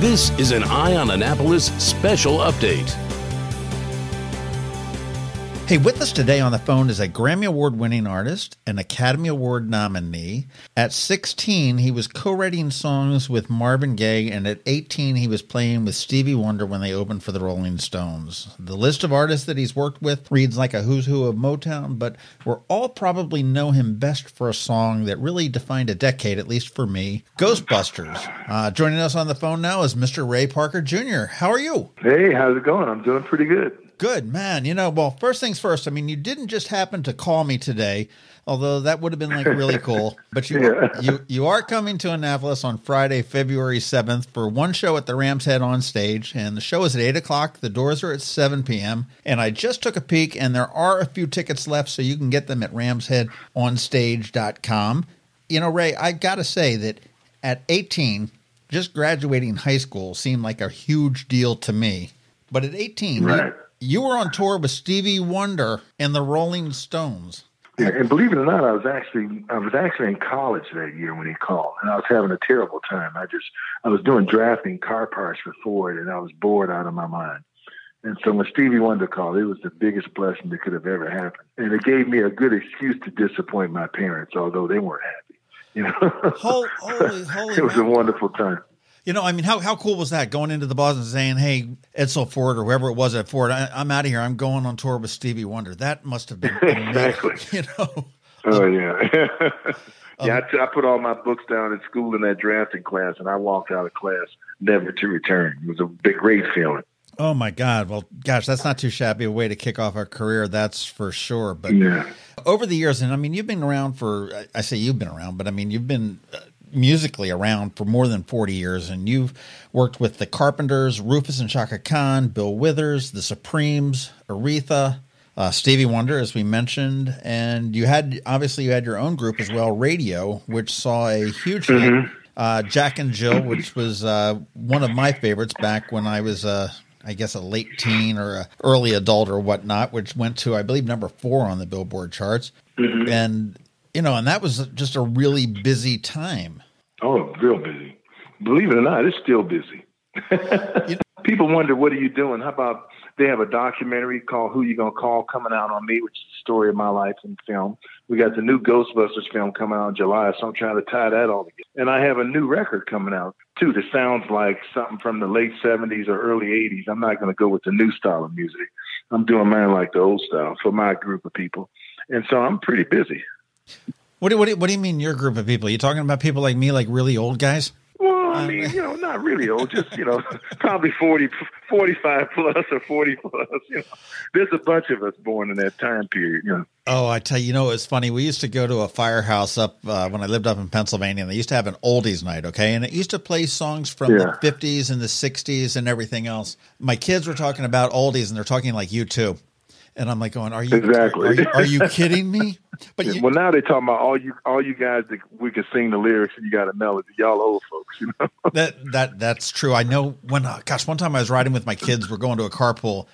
This is an Eye on Annapolis special update. Hey, with us today on the phone is a Grammy Award winning artist, an Academy Award nominee. At 16, he was co writing songs with Marvin Gaye, and at 18, he was playing with Stevie Wonder when they opened for the Rolling Stones. The list of artists that he's worked with reads like a who's who of Motown, but we're all probably know him best for a song that really defined a decade, at least for me Ghostbusters. Uh, joining us on the phone now is Mr. Ray Parker Jr. How are you? Hey, how's it going? I'm doing pretty good. Good man. You know, well, first things first. I mean, you didn't just happen to call me today, although that would have been like really cool. But you Yeah. you you are coming to Annapolis on Friday, February seventh, for one show at the Ram's Head on stage, and the show is at eight o'clock. The doors are at seven p.m. And I just took a peek, and there are a few tickets left, so you can get them at RamsHeadOnStage.com. You know, Ray, I got to say that at eighteen, just graduating high school seemed like a huge deal to me. But at eighteen, you- Right. You were on tour with Stevie Wonder and the Rolling Stones. Yeah, and believe it or not, I was actually I was actually in college that year when he called, and I was having a terrible time. I just I was doing drafting car parts for Ford, and I was bored out of my mind. And so when Stevie Wonder called, it was the biggest blessing that could have ever happened, and it gave me a good excuse to disappoint my parents, although they weren't happy. You know, Holy, holy, holy it was a wonderful time. You know, I mean, how, how cool was that going into the boss and saying, hey, Edsel Ford or whoever it was at Ford, I, I'm out of here. I'm going on tour with Stevie Wonder. That must have been Exactly. You know, Oh yeah, yeah. I, Um, t- I put all my books down at school in that drafting class, and I walked out of class never to return. It was a big, great feeling. oh my God. Well, gosh, that's not too shabby a way to kick off our career. That's for sure. But Yeah. over the years, and I mean, you've been around for, I- I say you've been around, but I mean, you've been uh, musically around for more than 40 years, and you've worked with the Carpenters, Rufus and Chaka Khan, Bill Withers, the Supremes, Aretha, uh, Stevie Wonder, as we mentioned, and you had, obviously, you had your own group as well, Radio, which saw a huge hit. Uh, Jack and Jill, which was uh, one of my favorites back when I was uh, I guess a late teen or a early adult or whatnot, which went to I believe number four on the Billboard charts, and you know, and that was just a really busy time. Oh, real busy. Believe it or not, it's still busy. People wonder, what are you doing? How about they have a documentary called Who You Gonna Call coming out on me, which is the story of my life in film. We got the new Ghostbusters film coming out in July, so I'm trying to tie that all together. And I have a new record coming out too that sounds like something from the late 70s or early 80s. I'm not going to go with the new style of music. I'm doing mine like the old style for my group of people. And so I'm pretty busy. What do, what do, what do you mean your group of people? Are You talking about people like me, like really old guys? Well, I mean, you know, not really old, just, you know, probably 40, 45 plus or 40 plus. You know, there's a bunch of us born in that time period, you know. Oh, I tell you, you know, it's funny. We used to go to a firehouse up uh, when I lived up in Pennsylvania, and they used to have an oldies night, okay? And it used to play songs from Yeah. the 50s and the 60s and everything else. My kids were talking about oldies, and they're talking like you too. And I'm like, going, are you Exactly. Are you, are you kidding me? But you, well, now they're talking about all you, all you guys that we can sing the lyrics and you got a melody. Y'all old folks, you know. that that that's true. I know when uh, gosh, one time I was riding with my kids. We're going to a carpool,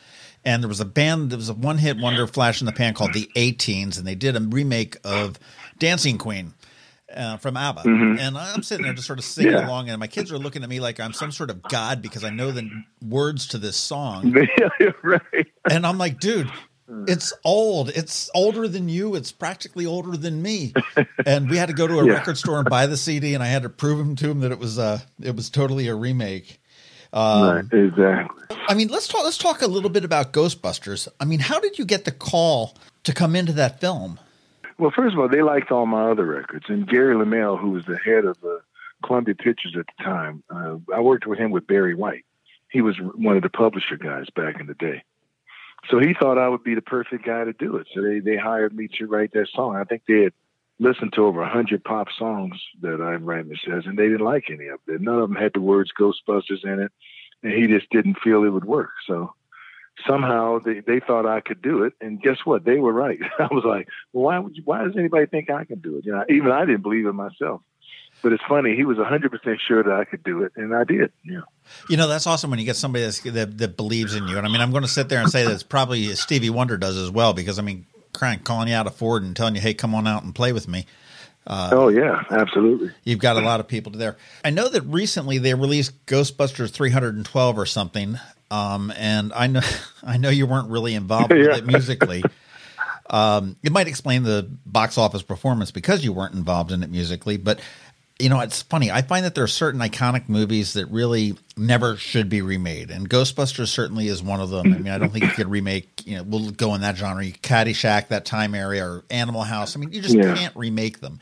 and there was a band. There was a one hit wonder flash in the pan called the A Teens, and they did a remake of Dancing Queen. Uh, from ABBA, and I'm sitting there just sort of singing Yeah. along, and my kids are looking at me like I'm some sort of god because I know the words to this song, right. and I'm like, dude, it's old. It's older than you. It's practically older than me. And we had to go to a Yeah. record store and buy the CD, and I had to prove him to him that it was uh it was totally a remake. Um, right, exactly. I mean, let's talk. Let's talk a little bit about Ghostbusters. I mean, how did you get the call to come into that film? Well, first of all, they liked all my other records, and Gary LeMel, who was the head of the Columbia Pictures at the time, uh, I worked with him with Barry White. He was one of the publisher guys back in the day. So he thought I would be the perfect guy to do it. So they, they hired me to write that song. I think they had listened to over a hundred pop songs that I'd written, it says, and they didn't like any of them. None of them had the words Ghostbusters in it, and he just didn't feel it would work. So somehow they, they thought I could do it, and guess what? They were right. I was like, well, why would you, why does anybody think I can do it? You know, even I didn't believe it myself. But it's funny, he was hundred percent sure that I could do it, and I did. You know. You know, that's awesome when you get somebody that's, that that believes in you. And I mean, I'm going to sit there and say that it's probably Stevie Wonder does as well because I mean, crying, calling you out of Ford and telling you, "Hey, come on out and play with me." Uh, oh yeah, absolutely. You've got a lot of people there. I know that recently they released Ghostbusters 312 or something, um, and I know I know you weren't really involved yeah. with it musically. Um, it might explain the box office performance because you weren't involved in it musically, but you know, it's funny. I find that there are certain iconic movies that really never should be remade, and Ghostbusters certainly is one of them. I mean, I don't think you could remake. You know, we'll go in that genre. Caddyshack, that time area, or Animal House. I mean, you just yeah. can't remake them.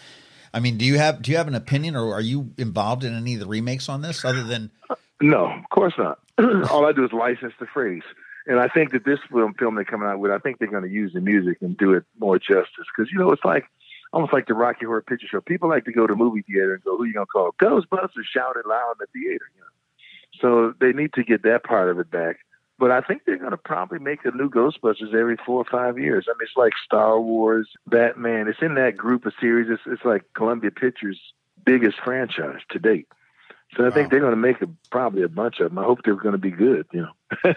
I mean, do you have do you have an opinion, or are you involved in any of the remakes on this, other than? No, of course not. All I do is license the phrase, and I think that this film film they're coming out with, I think they're going to use the music and do it more justice because you know it's like almost like the Rocky Horror Picture Show. People like to go to movie theater and go, "Who you gonna call?" Ghostbusters shouted loud in the theater. You know? So they need to get that part of it back. But I think they're going to probably make a new Ghostbusters every four or five years. I mean, it's like Star Wars, Batman. It's in that group of series. It's, it's like Columbia Pictures' biggest franchise to date. So I wow. think they're going to make a, probably a bunch of them. I hope they're going to be good, you know,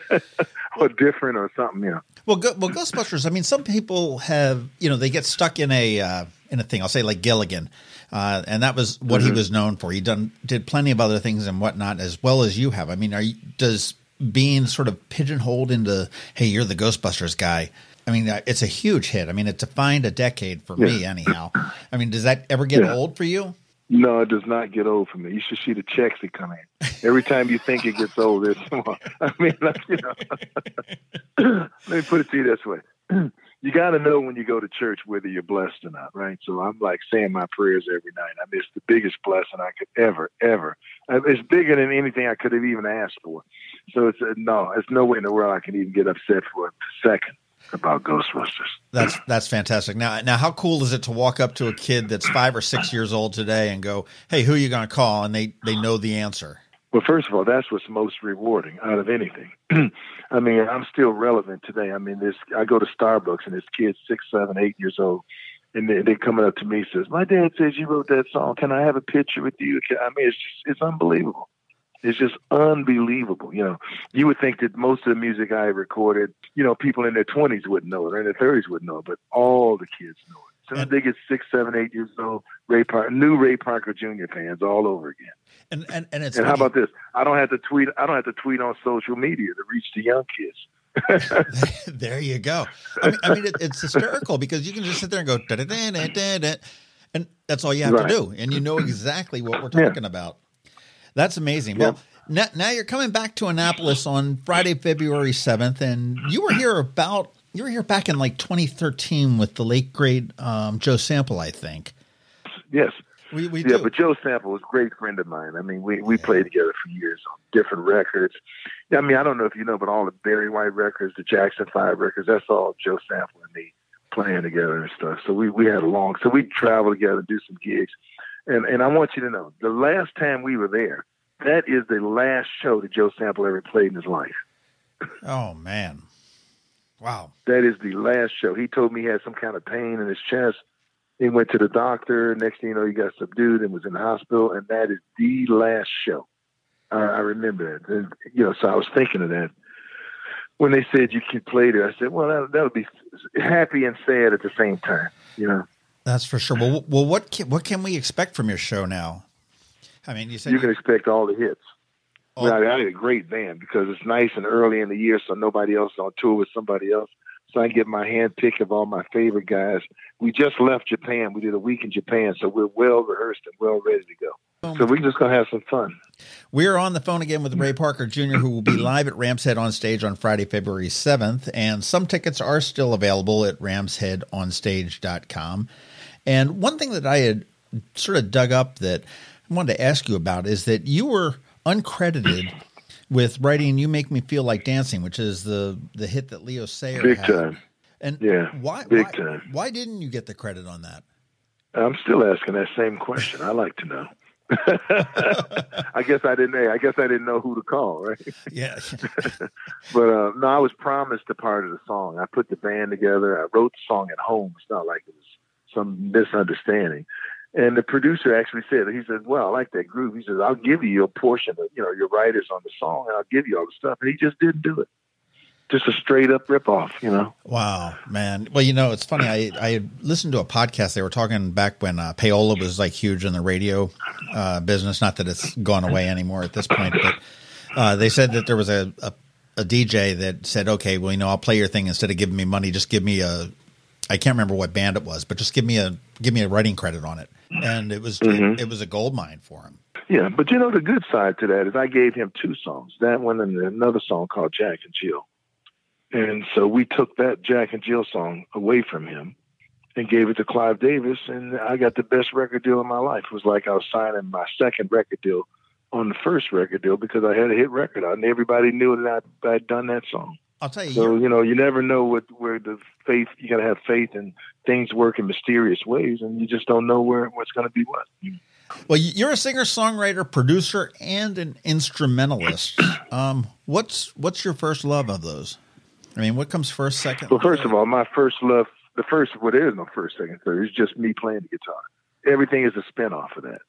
or different or something, you know. Well, go, well, Ghostbusters. I mean, some people have, you know, they get stuck in a uh, in a thing. I'll say like Gilligan, uh, and that was what mm-hmm. he was known for. He done did plenty of other things and whatnot as well as you have. I mean, are you, does being sort of pigeonholed into hey, you're the Ghostbusters guy? I mean, uh, it's a huge hit. I mean, it defined a decade for yeah. me, anyhow. I mean, does that ever get yeah. old for you? No, it does not get old for me. You should see the checks that come in. Every time you think it gets old, there's more. I mean, like, you know, let me put it to you this way. you got to know when you go to church whether you're blessed or not, right? So I'm like saying my prayers every night. I mean, it's the biggest blessing I could ever, ever. It's bigger than anything I could have even asked for. So it's uh, no, it's no way in the world I can even get upset for a second about Ghostbusters. That's that's fantastic. Now, now, how cool is it to walk up to a kid that's five or six years old today and go, "Hey, who are you going to call?" and they they know the answer. Well, first of all, that's what's most rewarding out of anything. I mean, I'm still relevant today. I mean, this I go to Starbucks and this kid's six, seven, eight years old, and they, they're coming up to me says, "My dad says you wrote that song. Can I have a picture with you?" I mean, it's just it's unbelievable. It's just unbelievable. You know, you would think that most of the music I recorded, you know, people in their twenties wouldn't know it, or in their thirties wouldn't know it, but all the kids know it. So and, they get six, seven, eight years old, Ray Parker, new Ray Parker Jr. fans all over again. And and and it's and how about this? I don't have to tweet. I don't have to tweet on social media to reach the young kids. there you go. I mean, I mean it, it's hysterical because you can just sit there and go, da, da, da, and that's all you have right. to do, and you know exactly what we're talking yeah. about. That's amazing. Well, now, now you're coming back to Annapolis on Friday, February 7th, and you were here about you were here back in like 2013 with the late great um, Joe Sample, I think. Yes. We, we yeah, do. but Joe Sample was a great friend of mine. I mean, we, we yeah. played together for years on different records. I mean, I don't know if you know, but all the Barry White records, the Jackson Five records, that's all Joe Sample and me playing together and stuff. So we, we had a long, so we traveled together, do some gigs. And, and I want you to know, the last time we were there, that is the last show that Joe Sample ever played in his life. Oh man. Wow. That is the last show. He told me he had some kind of pain in his chest. He went to the doctor. Next thing you know, he got subdued and was in the hospital. And that is the last show. Uh, I remember that. And, you know, so I was thinking of that. When they said you could play there, I said, well, that, that would be happy and sad at the same time, you know. That's for sure. Well, well, what can, what can we expect from your show now? I mean, you said you can expect all the hits. All I, I had a great band because it's nice and early in the year, so nobody else is on tour with somebody else. So I get my hand pick of all my favorite guys. We just left Japan. We did a week in Japan, so we're well rehearsed and well ready to go. So we're just going to have some fun. We're on the phone again with Ray Parker Jr., who will be live at Ram's Head on stage on Friday, February 7th. And some tickets are still available at ramsheadonstage.com. And one thing that I had sort of dug up that I wanted to ask you about is that you were uncredited with writing "You Make Me Feel Like Dancing," which is the the hit that Leo Sayer big had. time. And yeah, why big why, time. Why didn't you get the credit on that? I'm still asking that same question. I like to know. I guess I didn't. I guess I didn't know who to call, right? Yeah. but uh, no, I was promised a part of the song. I put the band together. I wrote the song at home. It's not like it was some misunderstanding. And the producer actually said, he said, well, I like that groove. He says, I'll give you a portion of, you know, your writers on the song and I'll give you all the stuff. And he just didn't do it. just a straight up ripoff, you know. Wow, man. Well, you know, it's funny. I I listened to a podcast. They were talking back when uh, payola was like huge in the radio uh, business. Not that it's gone away anymore at this point, but uh, they said that there was a, a a DJ that said, "Okay, well, you know, I'll play your thing instead of giving me money. Just give me a I can't remember what band it was, but just give me a give me a writing credit on it." And it was mm-hmm. it, it was a gold mine for him. Yeah, but you know the good side to that is I gave him two songs. That one and another song called Jack and Jill. And so we took that Jack and Jill song away from him and gave it to Clive Davis, and I got the best record deal in my life. It was like I was signing my second record deal on the first record deal because I had a hit record out, and everybody knew that I, had done that song. I'll tell you. So you know, you never know what where the faith. You got to have faith, and things work in mysterious ways, and you just don't know where what's going to be what. Well, you're a singer, songwriter, producer, and an instrumentalist. Um, what's what's your first love of those? I mean, what comes first, second? Well, first of all, my first love, the first, well, there is no first, second, third. It's just me playing the guitar. Everything is a spin off of that.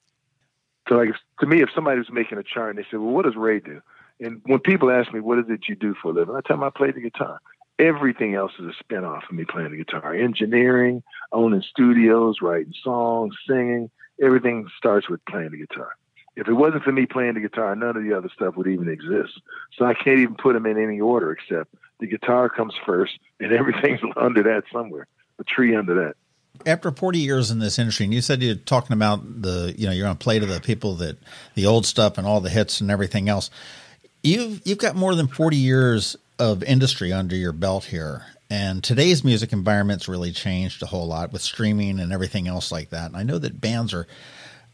So, like, to me, if somebody was making a chart and they said, well, what does Ray do? And when people ask me, what is it you do for a living? I tell them I play the guitar. Everything else is a spinoff of me playing the guitar. Engineering, owning studios, writing songs, singing, everything starts with playing the guitar. If it wasn't for me playing the guitar, none of the other stuff would even exist. So I can't even put them in any order except the guitar comes first, and everything's under that somewhere, a tree under that. After 40 years in this industry, and you said you're talking about the, you know, you're going to play to the people that the old stuff and all the hits and everything else. You've you've got more than 40 years of industry under your belt here, and today's music environment's really changed a whole lot with streaming and everything else like that. And I know that bands are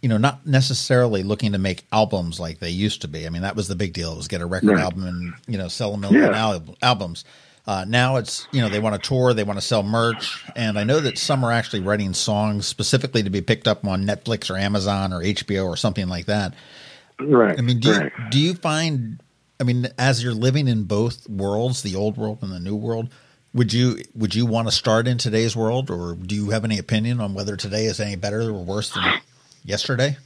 you know, not necessarily looking to make albums like they used to be. I mean, that was the big deal was get a record right. album and, you know, sell a million yeah. al- albums. Uh, now it's, you know, they want to tour, they want to sell merch. And I know that some are actually writing songs specifically to be picked up on Netflix or Amazon or HBO or something like that. Right. I mean, do, right. you, do you find, I mean, as you're living in both worlds, the old world and the new world, would you would you want to start in today's world, or do you have any opinion on whether today is any better or worse than yesterday?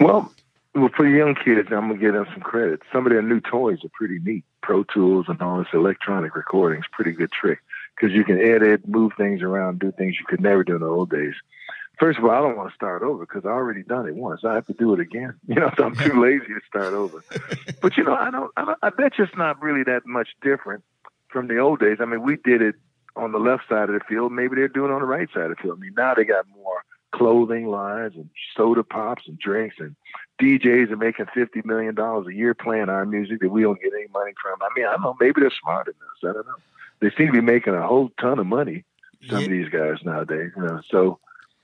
Well, well, for young kids, I'm gonna give them some credit. Some of their new toys are pretty neat. Pro Tools and all this electronic recording is pretty good trick because you can edit, move things around, do things you could never do in the old days. First of all, I don't want to start over because I already done it once. I have to do it again. You know, so I'm too lazy to start over. but you know, I don't, I don't. I bet you it's not really that much different from the old days. I mean, we did it on the left side of the field. Maybe they're doing it on the right side of the field. I mean, now they got more clothing lines and soda pops and drinks and DJs are making fifty million dollars a year playing our music that we don't get any money from. I mean, I don't know, maybe they're smarter than us. I don't know. They seem to be making a whole ton of money. Some yeah. of these guys nowadays, you know. So,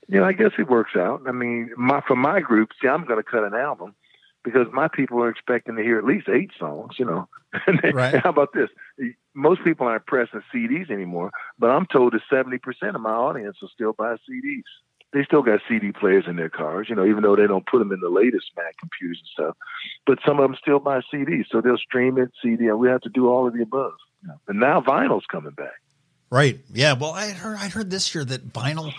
you know, I guess it works out. I mean, my for my group, see, I'm going to cut an album because my people are expecting to hear at least eight songs. You know, right. how about this? Most people aren't pressing CDs anymore, but I'm told that seventy percent of my audience will still buy CDs they still got CD players in their cars, you know, even though they don't put them in the latest Mac computers and stuff. But some of them still buy CDs, so they'll stream it, CD, and we have to do all of the above. Yeah. And now vinyl's coming back. Right. Yeah. Well, I heard I heard this year that vinyl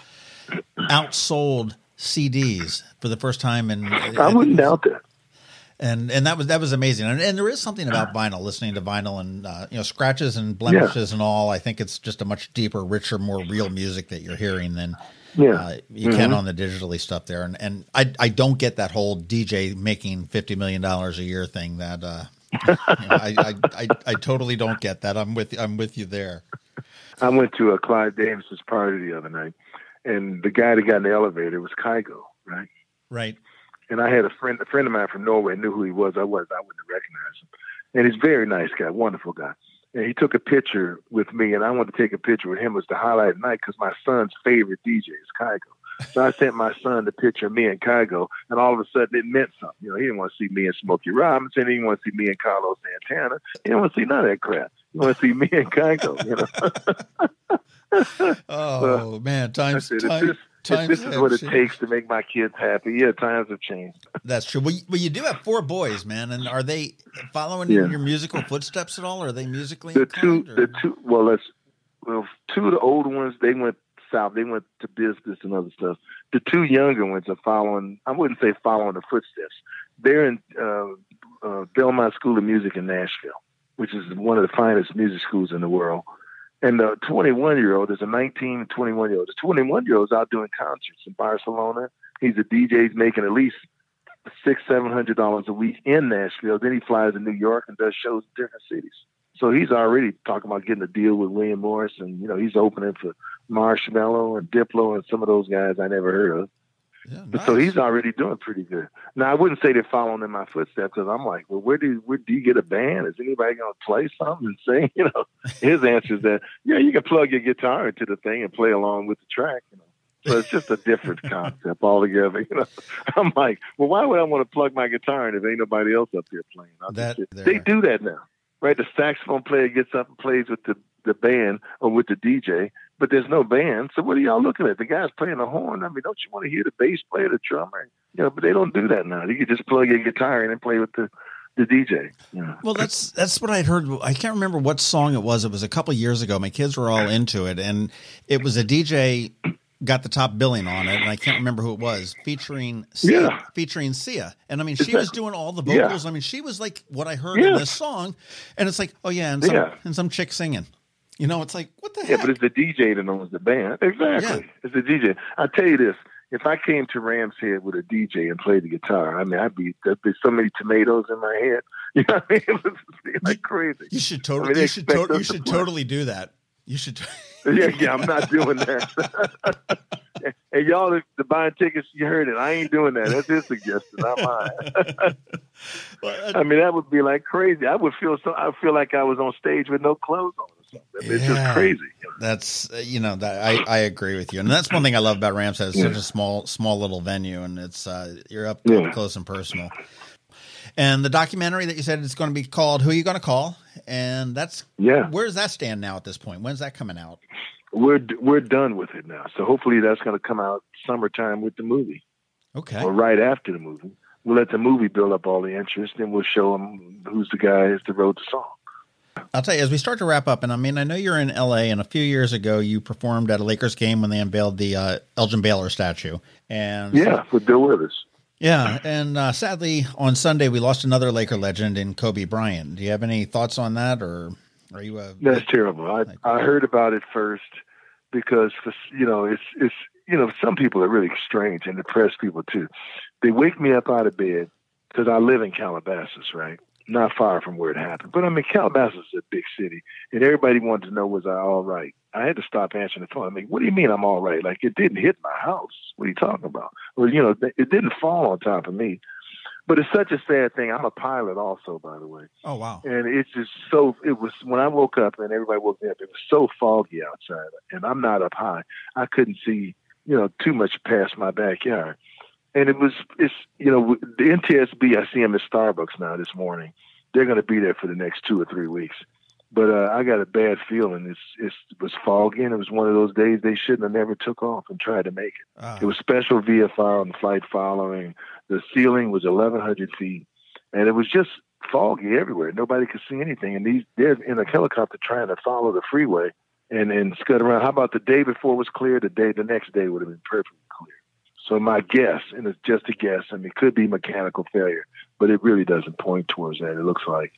outsold CDs for the first time, and I wouldn't doubt that. And and that was that was amazing, and, and there is something about vinyl. Listening to vinyl and uh, you know scratches and blemishes yeah. and all, I think it's just a much deeper, richer, more real music that you're hearing than yeah. Uh, you mm-hmm. can on the digitally stuff there, and and I I don't get that whole DJ making fifty million dollars a year thing. That uh, you know, I, I, I I totally don't get that. I'm with I'm with you there. I went to a Clive Davis's party the other night, and the guy that got in the elevator was Kygo, right? Right. And I had a friend, a friend of mine from Norway knew who he was. I was, I wouldn't recognize him. And he's a very nice guy, wonderful guy and he took a picture with me, and I wanted to take a picture with him as the highlight of the night because my son's favorite DJ is Kygo. So I sent my son the picture of me and Kygo, and all of a sudden it meant something. You know, he didn't want to see me and Smokey Robinson. He didn't want to see me and Carlos Santana. He didn't want to see none of that crap. He wanted to see me and Kygo. You know. oh man, times said, time, times this is what it takes to make my kids happy. Yeah, times have changed. That's true. Well, you, well, you do have four boys, man, and are they following yeah. your musical footsteps at all? Are they musically? The two, or? the two. Well, let's. Well, two of the older ones they went south. They went to business and other stuff. The two younger ones are following. I wouldn't say following the footsteps. They're in uh, uh, Belmont School of Music in Nashville. Which is one of the finest music schools in the world. And the 21 year old is a 19 and 21 year old. The 21 year old is out doing concerts in Barcelona. He's a DJ, he's making at least six, seven hundred dollars a week in Nashville. Then he flies to New York and does shows in different cities. So he's already talking about getting a deal with William Morris, and you know he's opening for Marshmello and Diplo and some of those guys I never heard of. Yeah, nice. So he's already doing pretty good. Now I wouldn't say they're following in my footsteps because I'm like, well, where do where do you get a band? Is anybody going to play something and sing? You know, his answer is that yeah, you can plug your guitar into the thing and play along with the track. You know, so it's just a different concept altogether. You know, I'm like, well, why would I want to plug my guitar in if ain't nobody else up there playing? That, they do that now, right? The saxophone player gets up and plays with the the band or with the DJ, but there's no band. So what are y'all looking at? The guy's playing the horn. I mean, don't you want to hear the bass player, the drummer? You know, but they don't do that now. You can just plug your guitar in and play with the the DJ. Yeah. Well, that's that's what I'd heard. I can't remember what song it was. It was a couple years ago. My kids were all into it, and it was a DJ got the top billing on it, and I can't remember who it was, featuring Sia, yeah. featuring Sia. And I mean, she was doing all the vocals. Yeah. I mean, she was like what I heard yeah. in this song, and it's like, oh yeah, and some yeah. and some chick singing. You know, it's like what the yeah, heck? but it's the DJ that owns the band. Exactly, it's the DJ. I tell you this: if I came to Ram's Head with a DJ and played the guitar, I mean, I'd be there'd be so many tomatoes in my head. You know what I mean? It was like crazy. You should totally, I mean, you should, to- you should totally do that. You should. yeah, yeah, I'm not doing that. and y'all, the buying tickets, you heard it. I ain't doing that. That's his suggestion, not mine. well, I mean, that would be like crazy. I would feel so. I feel like I was on stage with no clothes on. It's yeah, just crazy. That's uh, you know that I, I agree with you, and that's one thing I love about Rams. It's yeah. such a small small little venue, and it's uh, you're up yeah. close and personal. And the documentary that you said is going to be called "Who Are You Going to Call?" and that's yeah. Where does that stand now at this point? When's that coming out? We're we're done with it now, so hopefully that's going to come out summertime with the movie. Okay. Or right after the movie, we'll let the movie build up all the interest, and we'll show them who's the guys that wrote the song. I'll tell you, as we start to wrap up, and I mean, I know you're in LA, and a few years ago you performed at a Lakers game when they unveiled the uh, Elgin Baylor statue. And yeah, with Bill Withers. Yeah, and uh, sadly, on Sunday we lost another Laker legend in Kobe Bryant. Do you have any thoughts on that, or are you? A, That's terrible. I I heard about it first because you know it's it's you know some people are really strange and depressed people too. They wake me up out of bed because I live in Calabasas, right? Not far from where it happened. But I mean, Calabasas is a big city, and everybody wanted to know was I all right. I had to stop answering the phone. I mean, what do you mean I'm all right? Like it didn't hit my house. What are you talking about? Well, you know, it didn't fall on top of me. But it's such a sad thing. I'm a pilot also, by the way. Oh wow! And it's just so. It was when I woke up and everybody woke me up. It was so foggy outside, and I'm not up high. I couldn't see, you know, too much past my backyard. And it was, it's, you know, the NTSB. I see them at Starbucks now this morning. They're going to be there for the next two or three weeks but uh, I got a bad feeling. It's, it's, it was foggy, and it was one of those days they shouldn't have never took off and tried to make it. Uh. It was special VFR on the flight following. The ceiling was 1,100 feet, and it was just foggy everywhere. Nobody could see anything, and these they're in a helicopter trying to follow the freeway and and scud around. How about the day before was clear? The day, the next day would have been perfectly clear. So my guess, and it's just a guess, I mean, it could be mechanical failure, but it really doesn't point towards that. It looks like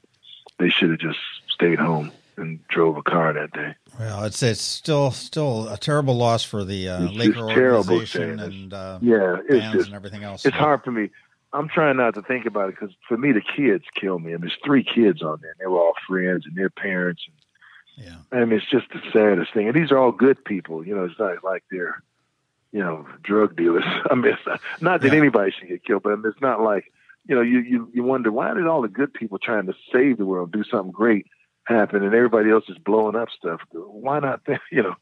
they should have just stayed home and drove a car that day. Well, it's it's still still a terrible loss for the uh, Laker organization and uh, yeah, it's just, and everything else. It's hard for me. I'm trying not to think about it because for me, the kids kill me. I mean, there's three kids on there. And they were all friends and their parents. And, yeah. I mean, it's just the saddest thing. And these are all good people. You know, it's not like they're, you know, drug dealers. I mean, not, not that yeah. anybody should get killed, but it's not like, you know, you, you, you wonder why did all the good people trying to save the world do something great happen and everybody else is blowing up stuff. Why not? You know,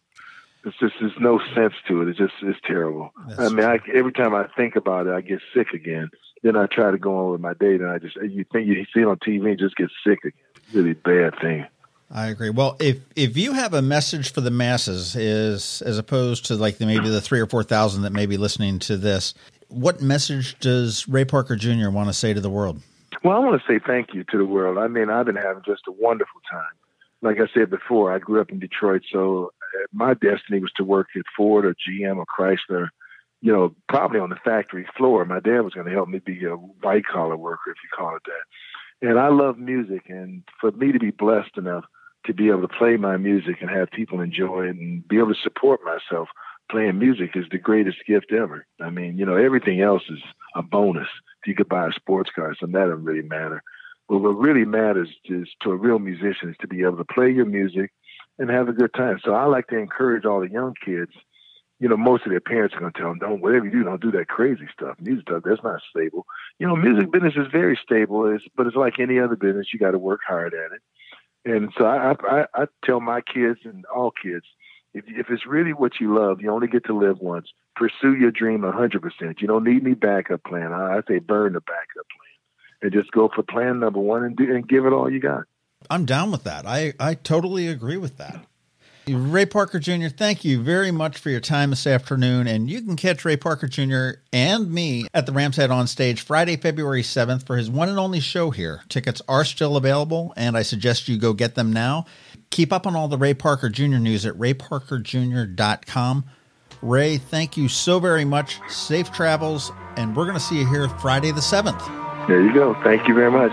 it's just there's no sense to it. It's just it's terrible. That's I mean, I, every time I think about it, I get sick again. Then I try to go on with my day, and I just you think you see it on TV and just get sick again. Really bad thing. I agree. Well, if if you have a message for the masses, is as opposed to like the, maybe the three or four thousand that may be listening to this, what message does Ray Parker Jr. want to say to the world? Well, I want to say thank you to the world. I mean, I've been having just a wonderful time. Like I said before, I grew up in Detroit, so uh, my destiny was to work at Ford or GM or Chrysler, you know, probably on the factory floor. My dad was going to help me be a white collar worker, if you call it that. And I love music, and for me to be blessed enough to be able to play my music and have people enjoy it and be able to support myself playing music is the greatest gift ever. I mean, you know, everything else is a bonus. If you could buy a sports car, so that doesn't really matter. But what really matters is to a real musician is to be able to play your music and have a good time. So I like to encourage all the young kids. You know, most of their parents are going to tell them, "Don't whatever you do, don't do that crazy stuff. Music stuff that's not stable." You know, music business is very stable, it's, but it's like any other business. You got to work hard at it. And so I, I, I tell my kids and all kids, if, if it's really what you love, you only get to live once. Pursue your dream 100%. You don't need any backup plan. I, I say burn the backup plan and just go for plan number one and, do, and give it all you got. I'm down with that. I, I totally agree with that. Ray Parker Jr., thank you very much for your time this afternoon. And you can catch Ray Parker Jr. and me at the Ram's Head on stage Friday, February 7th for his one and only show here. Tickets are still available, and I suggest you go get them now. Keep up on all the Ray Parker Jr. news at rayparkerjr.com. Ray, thank you so very much. Safe travels, and we're going to see you here Friday the 7th. There you go. Thank you very much.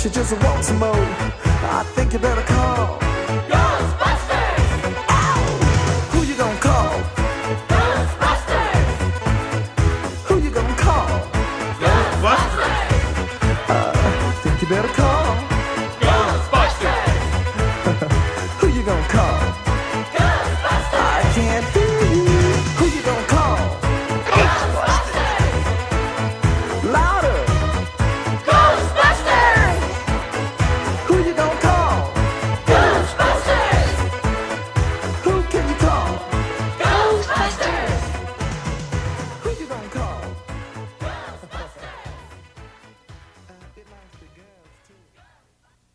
she just wants some more. I think you better call.